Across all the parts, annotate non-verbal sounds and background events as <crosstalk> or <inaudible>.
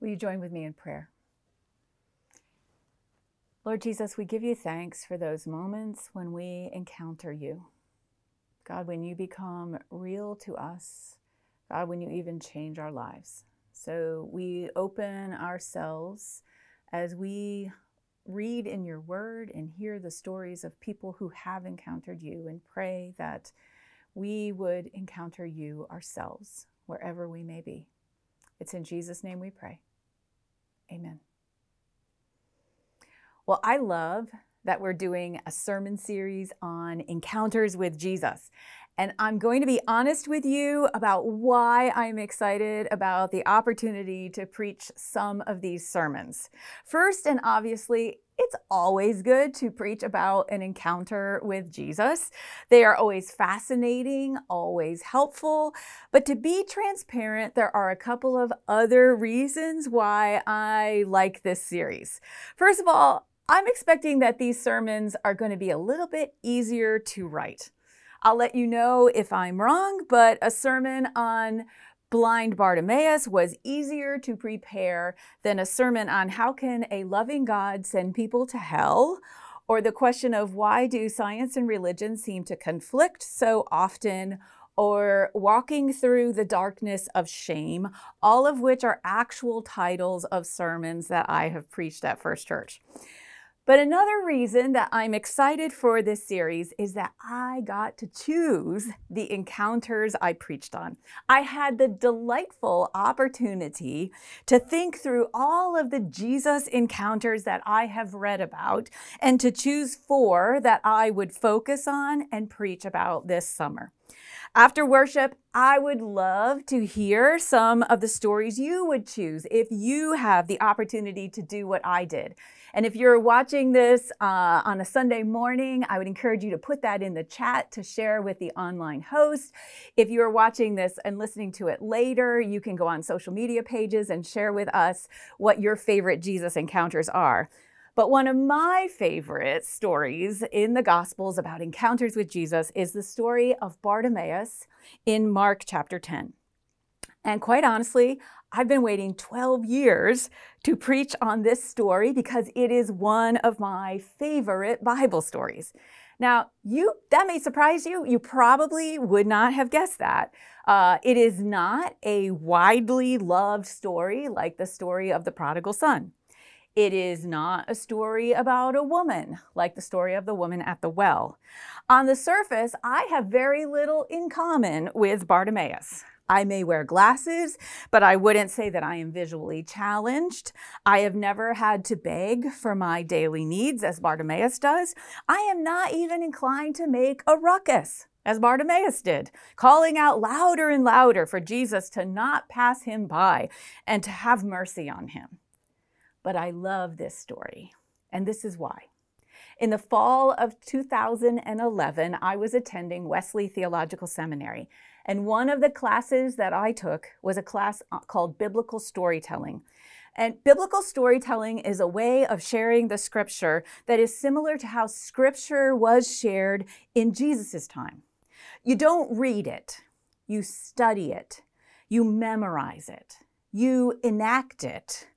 Will you join with me in prayer? Lord Jesus, we give you thanks for those moments when we encounter you. God, when you become real to us, God, when you even change our lives. So we open ourselves as we read in your word and hear the stories of people who have encountered you and pray that we would encounter you ourselves wherever we may be. It's in Jesus' name we pray. Amen. Well, I love that we're doing a sermon series on encounters with Jesus. And I'm going to be honest with you about why I'm excited about the opportunity to preach some of these sermons. First, and obviously, it's always good to preach about an encounter with Jesus. They are always fascinating, always helpful. But to be transparent, there are a couple of other reasons why I like this series. First of all, I'm expecting that these sermons are going to be a little bit easier to write. I'll let you know if I'm wrong, but a sermon on blind Bartimaeus was easier to prepare than a sermon on how can a loving God send people to hell or the question of why do science and religion seem to conflict so often or walking through the darkness of shame, all of which are actual titles of sermons that I have preached at First Church. But another reason that I'm excited for this series is that I got to choose the encounters I preached on. I had the delightful opportunity to think through all of the Jesus encounters that I have read about and to choose four that I would focus on and preach about this summer. After worship, I would love to hear some of the stories you would choose if you have the opportunity to do what I did. And if you're watching this uh, on a Sunday morning, I would encourage you to put that in the chat to share with the online host. If you're watching this and listening to it later, you can go on social media pages and share with us what your favorite Jesus encounters are. But one of my favorite stories in the Gospels about encounters with Jesus is the story of Bartimaeus in Mark chapter 10. And quite honestly, I've been waiting 12 years to preach on this story because it is one of my favorite Bible stories. Now, you that may surprise you. You probably would not have guessed that. Uh, it is not a widely loved story like the story of the prodigal son. It is not a story about a woman, like the story of the woman at the well. On the surface, I have very little in common with Bartimaeus. I may wear glasses, but I wouldn't say that I am visually challenged. I have never had to beg for my daily needs as Bartimaeus does. I am not even inclined to make a ruckus as Bartimaeus did, calling out louder and louder for Jesus to not pass him by and to have mercy on him. But I love this story, and this is why. In the fall of 2011, I was attending Wesley Theological Seminary, and one of the classes that I took was a class uh, called Biblical Storytelling. And biblical storytelling is a way of sharing the scripture that is similar to how scripture was shared in Jesus' time. You don't read it, you study it, you memorize it, you enact it,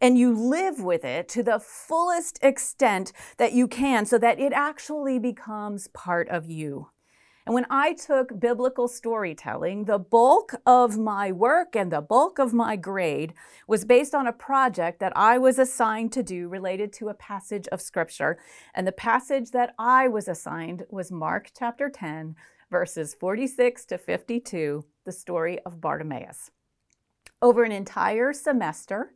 and you live with it to the fullest extent that you can so that it actually becomes part of you. And when I took biblical storytelling, the bulk of my work and the bulk of my grade was based on a project that I was assigned to do related to a passage of scripture. And the passage that I was assigned was Mark chapter 10, verses 46 to 52, the story of Bartimaeus. Over an entire semester,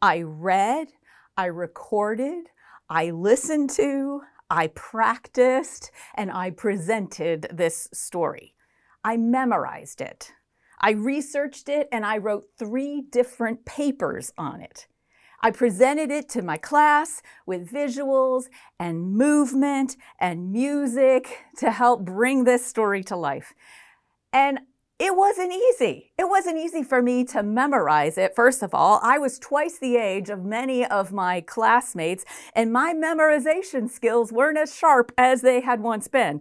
I read, I recorded, I listened to, I practiced, and I presented this story. I memorized it. I researched it and I wrote three different papers on it. I presented it to my class with visuals and movement and music to help bring this story to life. And it wasn't easy. It wasn't easy for me to memorize it. First of all, I was twice the age of many of my classmates, and my memorization skills weren't as sharp as they had once been.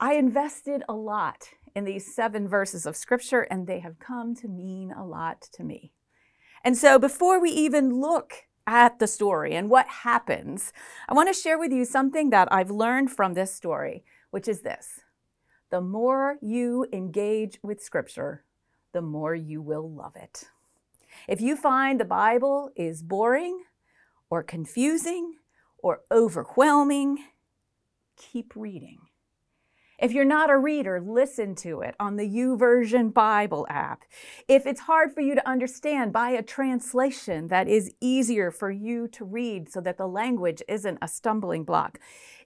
I invested a lot in these seven verses of scripture, and they have come to mean a lot to me. And so before we even look at the story and what happens, I want to share with you something that I've learned from this story, which is this. The more you engage with Scripture, the more you will love it. If you find the Bible is boring or confusing or overwhelming, keep reading. If you're not a reader, listen to it on the YouVersion Bible app. If it's hard for you to understand, buy a translation that is easier for you to read so that the language isn't a stumbling block.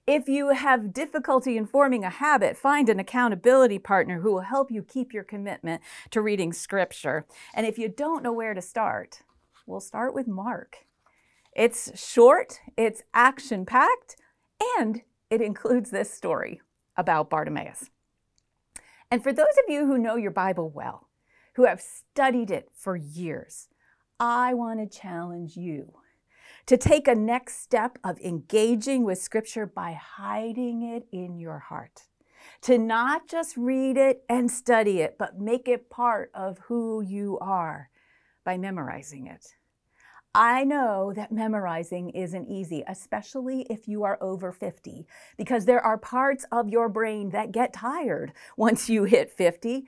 If you have difficulty in forming a habit, find an accountability partner who will help you keep your commitment to reading scripture. And if you don't know where to start, we'll start with Mark. It's short, it's action packed, and it includes this story about Bartimaeus. And for those of you who know your Bible well, who have studied it for years, I want to challenge you to take a next step of engaging with Scripture by hiding it in your heart. To not just read it and study it, but make it part of who you are by memorizing it. I know that memorizing isn't easy, especially if you are over 50, because there are parts of your brain that get tired once you hit 50.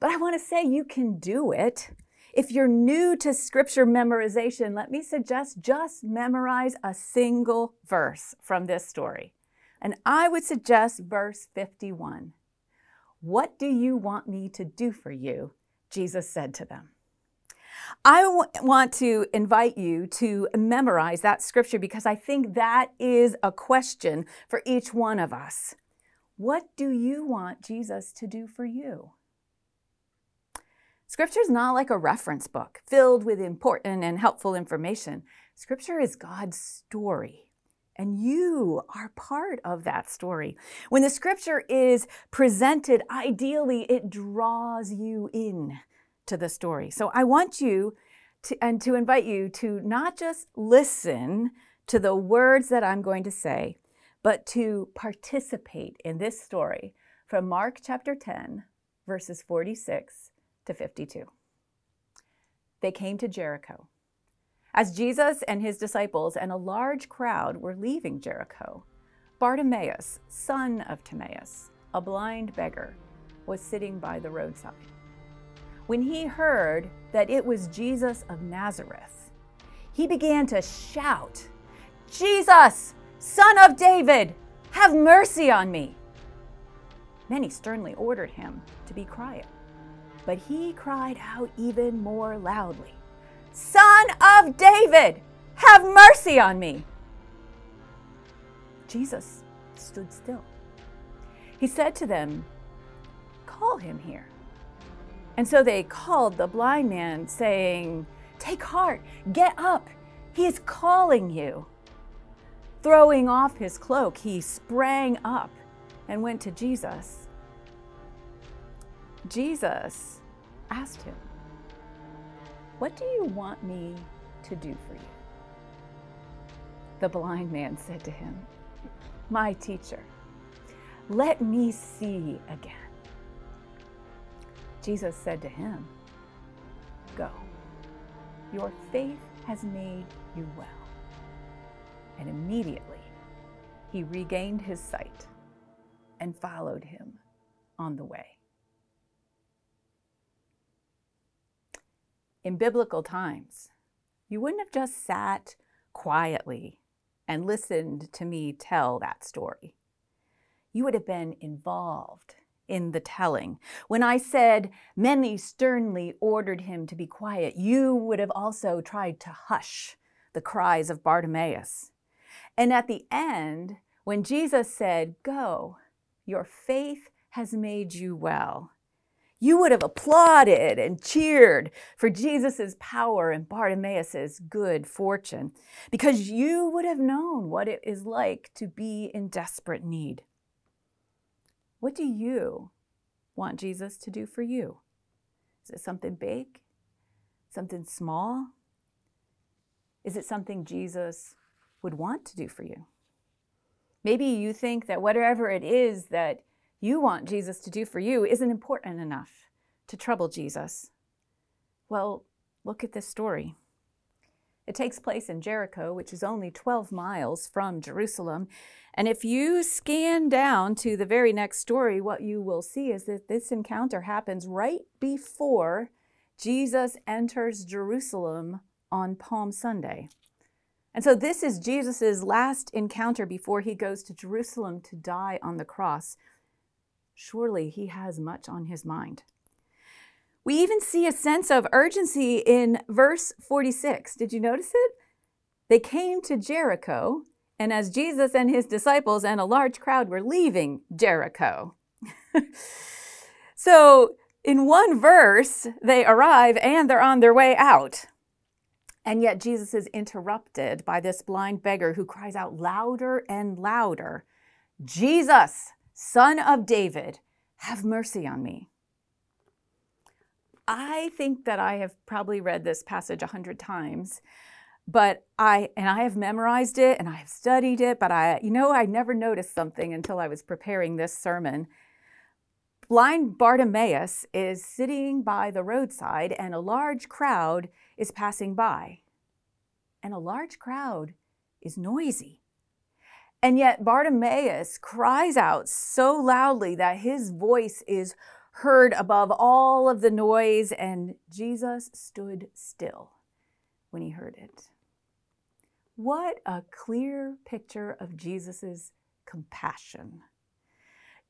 But I want to say you can do it. If you're new to scripture memorization, let me suggest just memorize a single verse from this story. And I would suggest verse 51. What do you want me to do for you? Jesus said to them. I w- want to invite you to memorize that scripture because I think that is a question for each one of us. What do you want Jesus to do for you? Scripture is not like a reference book filled with important and helpful information. Scripture is God's story. And you are part of that story. When the scripture is presented, ideally, it draws you in to the story. So I want you to, and to invite you to not just listen to the words that I'm going to say, but to participate in this story from Mark chapter 10, verses 46 to 52. They came to Jericho. As Jesus and his disciples and a large crowd were leaving Jericho, Bartimaeus, son of Timaeus, a blind beggar, was sitting by the roadside. When he heard that it was Jesus of Nazareth, he began to shout, Jesus, son of David, have mercy on me. Many sternly ordered him to be quiet, but he cried out even more loudly, Son of David, have mercy on me. Jesus stood still. He said to them, Call him here. And so they called the blind man, saying, Take heart, get up, he is calling you. Throwing off his cloak, he sprang up and went to Jesus. Jesus asked him, What do you want me to do for you? The blind man said to him, My teacher, let me see again. Jesus said to him, Go, your faith has made you well. And immediately he regained his sight and followed him on the way. In biblical times, you wouldn't have just sat quietly and listened to me tell that story. You would have been involved in the telling. When I said, Many sternly ordered him to be quiet, you would have also tried to hush the cries of Bartimaeus. And at the end, when Jesus said, Go, your faith has made you well, you would have applauded and cheered for Jesus' power and Bartimaeus' good fortune because you would have known what it is like to be in desperate need. What do you want Jesus to do for you? Is it something big? Something small? Is it something Jesus would want to do for you? Maybe you think that whatever it is that you want Jesus to do for you isn't important enough to trouble Jesus. Well, look at this story. It takes place in Jericho, which is only 12 miles from Jerusalem. And if you scan down to the very next story, what you will see is that this encounter happens right before Jesus enters Jerusalem on Palm Sunday. And so this is Jesus' last encounter before he goes to Jerusalem to die on the cross. Surely he has much on his mind. We even see a sense of urgency in verse 46. Did you notice it? They came to Jericho, and as Jesus and his disciples and a large crowd were leaving Jericho. <laughs> so, in one verse, they arrive and they're on their way out. And yet, Jesus is interrupted by this blind beggar who cries out louder and louder Jesus, son of David, have mercy on me. I think that I have probably read this passage a hundred times, but I and I have memorized it and I have studied it, but I, you know, I never noticed something until I was preparing this sermon. Blind Bartimaeus is sitting by the roadside, and a large crowd is passing by. And a large crowd is noisy. And yet, Bartimaeus cries out so loudly that his voice is heard above all of the noise, and Jesus stood still when he heard it. What a clear picture of Jesus' compassion.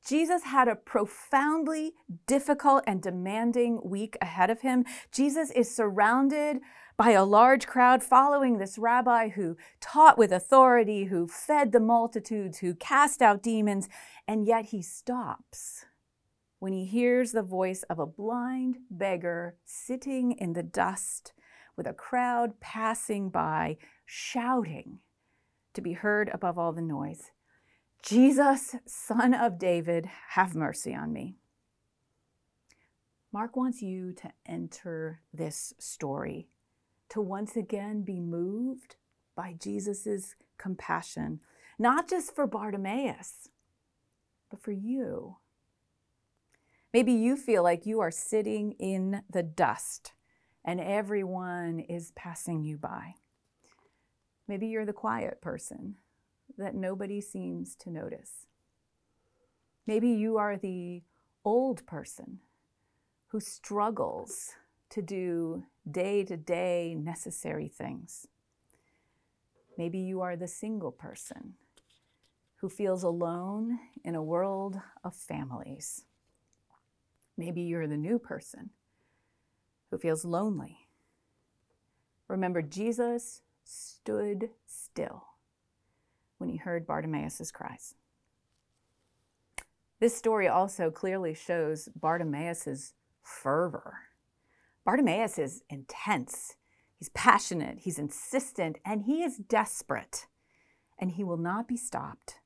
Jesus had a profoundly difficult and demanding week ahead of him. Jesus is surrounded by a large crowd following this rabbi who taught with authority, who fed the multitudes, who cast out demons, and yet he stops when he hears the voice of a blind beggar sitting in the dust with a crowd passing by, shouting to be heard above all the noise Jesus, son of David, have mercy on me. Mark wants you to enter this story, to once again be moved by Jesus' compassion, not just for Bartimaeus, but for you. Maybe you feel like you are sitting in the dust and everyone is passing you by. Maybe you're the quiet person that nobody seems to notice. Maybe you are the old person who struggles to do day to day necessary things. Maybe you are the single person who feels alone in a world of families. Maybe you're the new person who feels lonely. Remember, Jesus stood still when he heard Bartimaeus' cries. This story also clearly shows Bartimaeus' fervor. Bartimaeus is intense, he's passionate, he's insistent, and he is desperate, and he will not be stopped.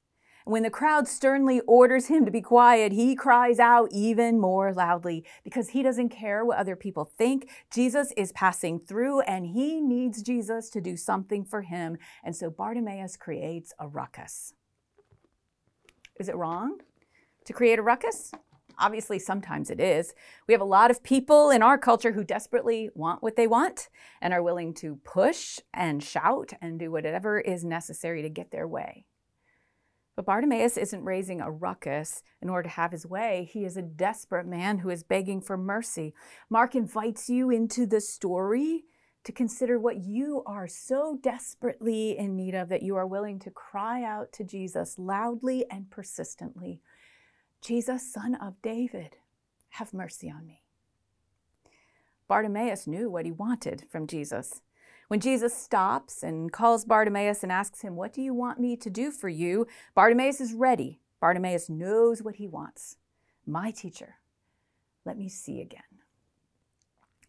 When the crowd sternly orders him to be quiet, he cries out even more loudly because he doesn't care what other people think. Jesus is passing through and he needs Jesus to do something for him. And so Bartimaeus creates a ruckus. Is it wrong to create a ruckus? Obviously, sometimes it is. We have a lot of people in our culture who desperately want what they want and are willing to push and shout and do whatever is necessary to get their way. But Bartimaeus isn't raising a ruckus in order to have his way. He is a desperate man who is begging for mercy. Mark invites you into the story to consider what you are so desperately in need of that you are willing to cry out to Jesus loudly and persistently Jesus, son of David, have mercy on me. Bartimaeus knew what he wanted from Jesus. When Jesus stops and calls Bartimaeus and asks him, What do you want me to do for you? Bartimaeus is ready. Bartimaeus knows what he wants. My teacher, let me see again.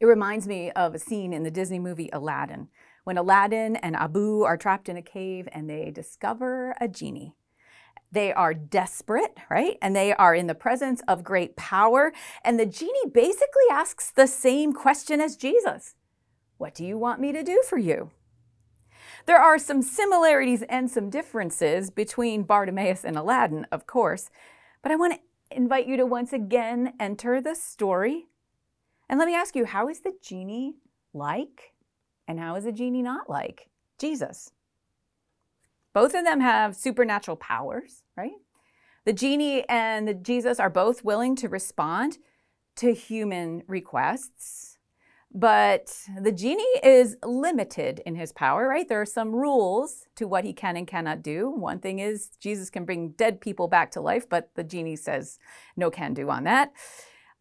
It reminds me of a scene in the Disney movie Aladdin, when Aladdin and Abu are trapped in a cave and they discover a genie. They are desperate, right? And they are in the presence of great power. And the genie basically asks the same question as Jesus what do you want me to do for you? There are some similarities and some differences between Bartimaeus and Aladdin, of course, but I want to invite you to once again enter the story. And let me ask you, how is the genie like? And how is a genie not like Jesus? Both of them have supernatural powers, right? The genie and the Jesus are both willing to respond to human requests, but the genie is limited in his power, right? There are some rules to what he can and cannot do. One thing is Jesus can bring dead people back to life, but the genie says no can do on that.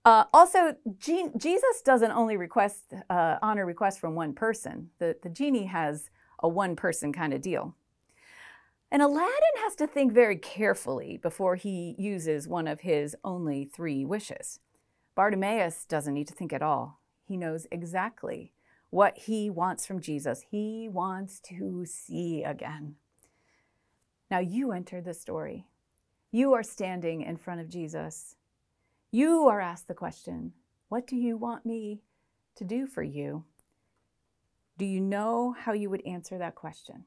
Uh, also, Jesus doesn't only request uh, honor requests from one person. The, the genie has a one person kind of deal. And Aladdin has to think very carefully before he uses one of his only three wishes. Bartimaeus doesn't need to think at all. He knows exactly what he wants from Jesus. He wants to see again. Now you enter the story. You are standing in front of Jesus. You are asked the question, What do you want me to do for you? Do you know how you would answer that question?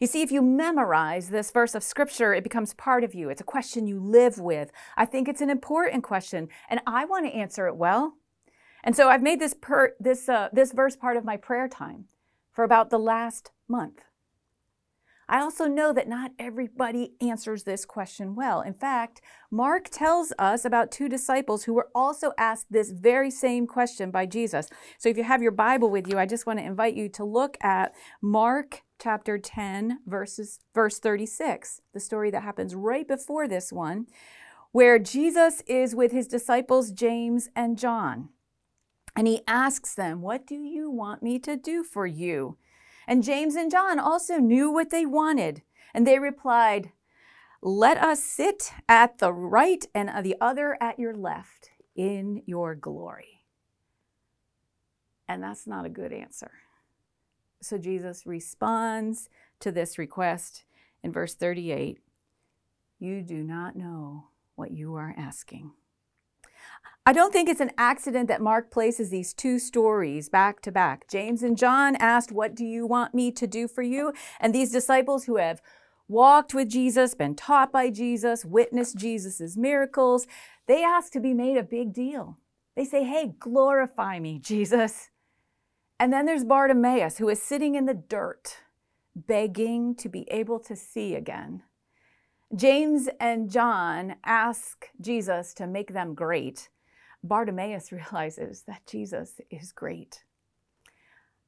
You see, if you memorize this verse of scripture, it becomes part of you. It's a question you live with. I think it's an important question, and I want to answer it well. And so I've made this, per, this, uh, this verse part of my prayer time for about the last month. I also know that not everybody answers this question well. In fact, Mark tells us about two disciples who were also asked this very same question by Jesus. So if you have your Bible with you, I just want to invite you to look at Mark chapter 10 verses verse 36, the story that happens right before this one, where Jesus is with his disciples James and John. And he asks them, "What do you want me to do for you?" And James and John also knew what they wanted. And they replied, Let us sit at the right and the other at your left in your glory. And that's not a good answer. So Jesus responds to this request in verse 38 You do not know what you are asking. I don't think it's an accident that Mark places these two stories back to back. James and John asked, What do you want me to do for you? And these disciples who have walked with Jesus, been taught by Jesus, witnessed Jesus' miracles, they ask to be made a big deal. They say, Hey, glorify me, Jesus. And then there's Bartimaeus, who is sitting in the dirt, begging to be able to see again. James and John ask Jesus to make them great. Bartimaeus <laughs> realizes that Jesus is great.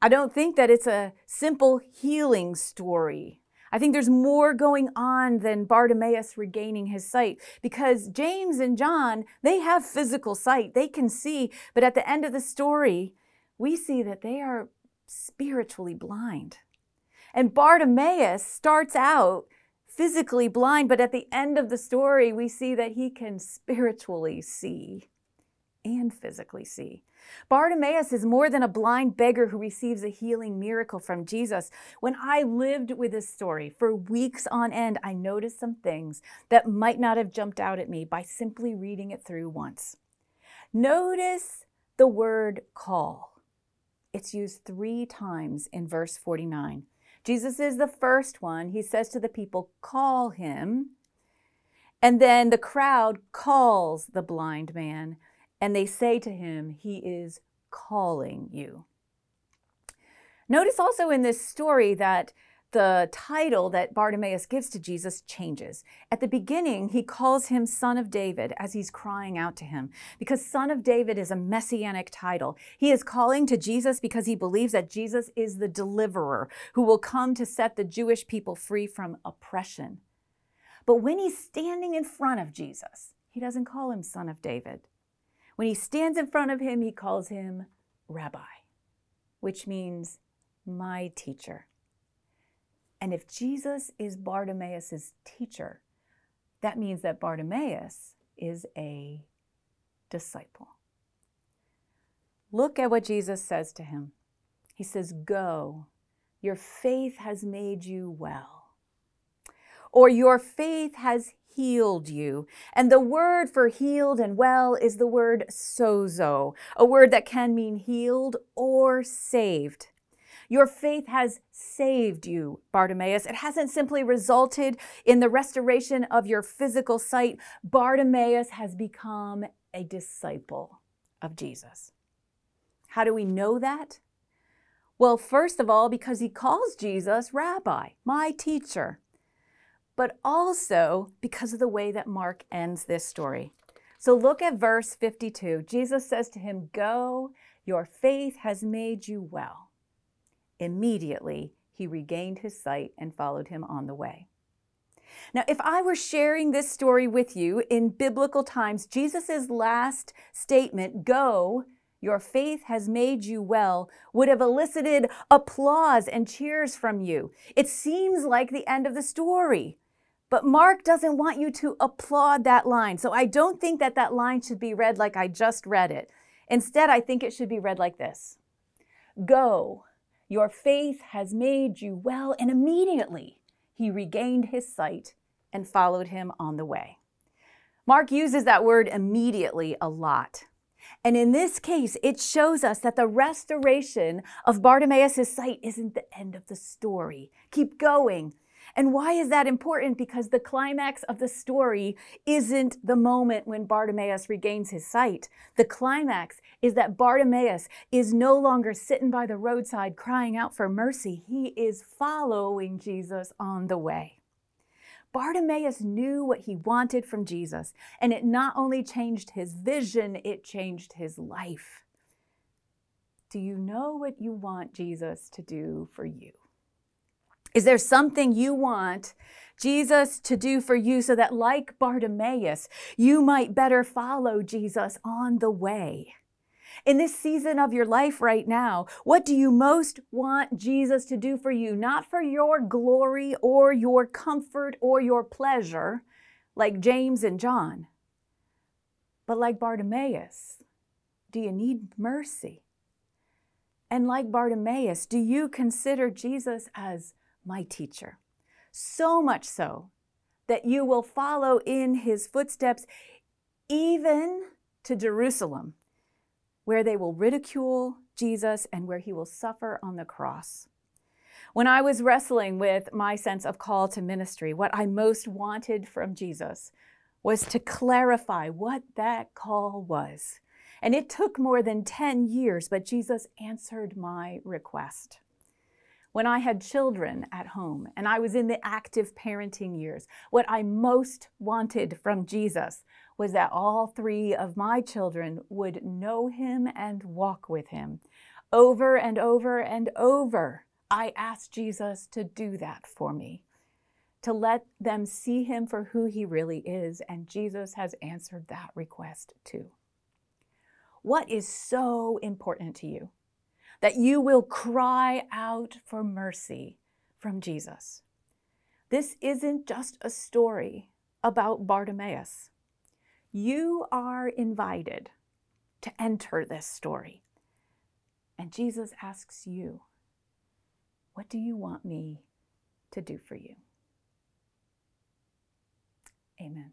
I don't think that it's a simple healing story. I think there's more going on than Bartimaeus regaining his sight because James and John, they have physical sight. They can see, but at the end of the story, we see that they are spiritually blind. And Bartimaeus starts out physically blind, but at the end of the story, we see that he can spiritually see and physically see. Bartimaeus is more than a blind beggar who receives a healing miracle from Jesus. When I lived with this story for weeks on end, I noticed some things that might not have jumped out at me by simply reading it through once. Notice the word call. It's used three times in verse 49. Jesus is the first one. He says to the people, Call him. And then the crowd calls the blind man and they say to him, He is calling you. Notice also in this story that the title that Bartimaeus gives to Jesus changes. At the beginning, he calls him Son of David as he's crying out to him, because Son of David is a messianic title. He is calling to Jesus because he believes that Jesus is the deliverer who will come to set the Jewish people free from oppression. But when he's standing in front of Jesus, he doesn't call him Son of David. When he stands in front of him, he calls him Rabbi, which means my teacher. And if Jesus is Bartimaeus' teacher, that means that Bartimaeus is a disciple. Look at what Jesus says to him. He says, Go, your faith has made you well. Or your faith has healed you. And the word for healed and well is the word sozo, a word that can mean healed or saved. Your faith has saved you, Bartimaeus. It hasn't simply resulted in the restoration of your physical sight. Bartimaeus has become a disciple of Jesus. How do we know that? Well, first of all, because he calls Jesus rabbi, my teacher, but also because of the way that Mark ends this story. So look at verse 52. Jesus says to him, Go, your faith has made you well. Immediately, he regained his sight and followed him on the way. Now, if I were sharing this story with you in biblical times, Jesus' last statement, go, your faith has made you well, would have elicited applause and cheers from you. It seems like the end of the story. But Mark doesn't want you to applaud that line. So I don't think that that line should be read like I just read it. Instead, I think it should be read like this Go, your faith has made you well. And immediately he regained his sight and followed him on the way. Mark uses that word immediately a lot. And in this case, it shows us that the restoration of Bartimaeus' sight isn't the end of the story. Keep going. And why is that important? Because the climax of the story isn't the moment when Bartimaeus regains his sight. The climax is that Bartimaeus is no longer sitting by the roadside crying out for mercy. He is following Jesus on the way. Bartimaeus knew what he wanted from Jesus, and it not only changed his vision, it changed his life. Do you know what you want Jesus to do for you? Is there something you want Jesus to do for you so that, like Bartimaeus, you might better follow Jesus on the way? In this season of your life right now, what do you most want Jesus to do for you? Not for your glory or your comfort or your pleasure, like James and John, but like Bartimaeus. Do you need mercy? And like Bartimaeus, do you consider Jesus as my teacher? So much so that you will follow in his footsteps even to Jerusalem where they will ridicule Jesus and where he will suffer on the cross. When I was wrestling with my sense of call to ministry, what I most wanted from Jesus was to clarify what that call was. And it took more than 10 years, but Jesus answered my request. When I had children at home and I was in the active parenting years, what I most wanted from Jesus was that all three of my children would know him and walk with him. Over and over and over, I asked Jesus to do that for me, to let them see him for who he really is, and Jesus has answered that request too. What is so important to you? That you will cry out for mercy from Jesus. This isn't just a story about Bartimaeus. You are invited to enter this story. And Jesus asks you, What do you want me to do for you? Amen.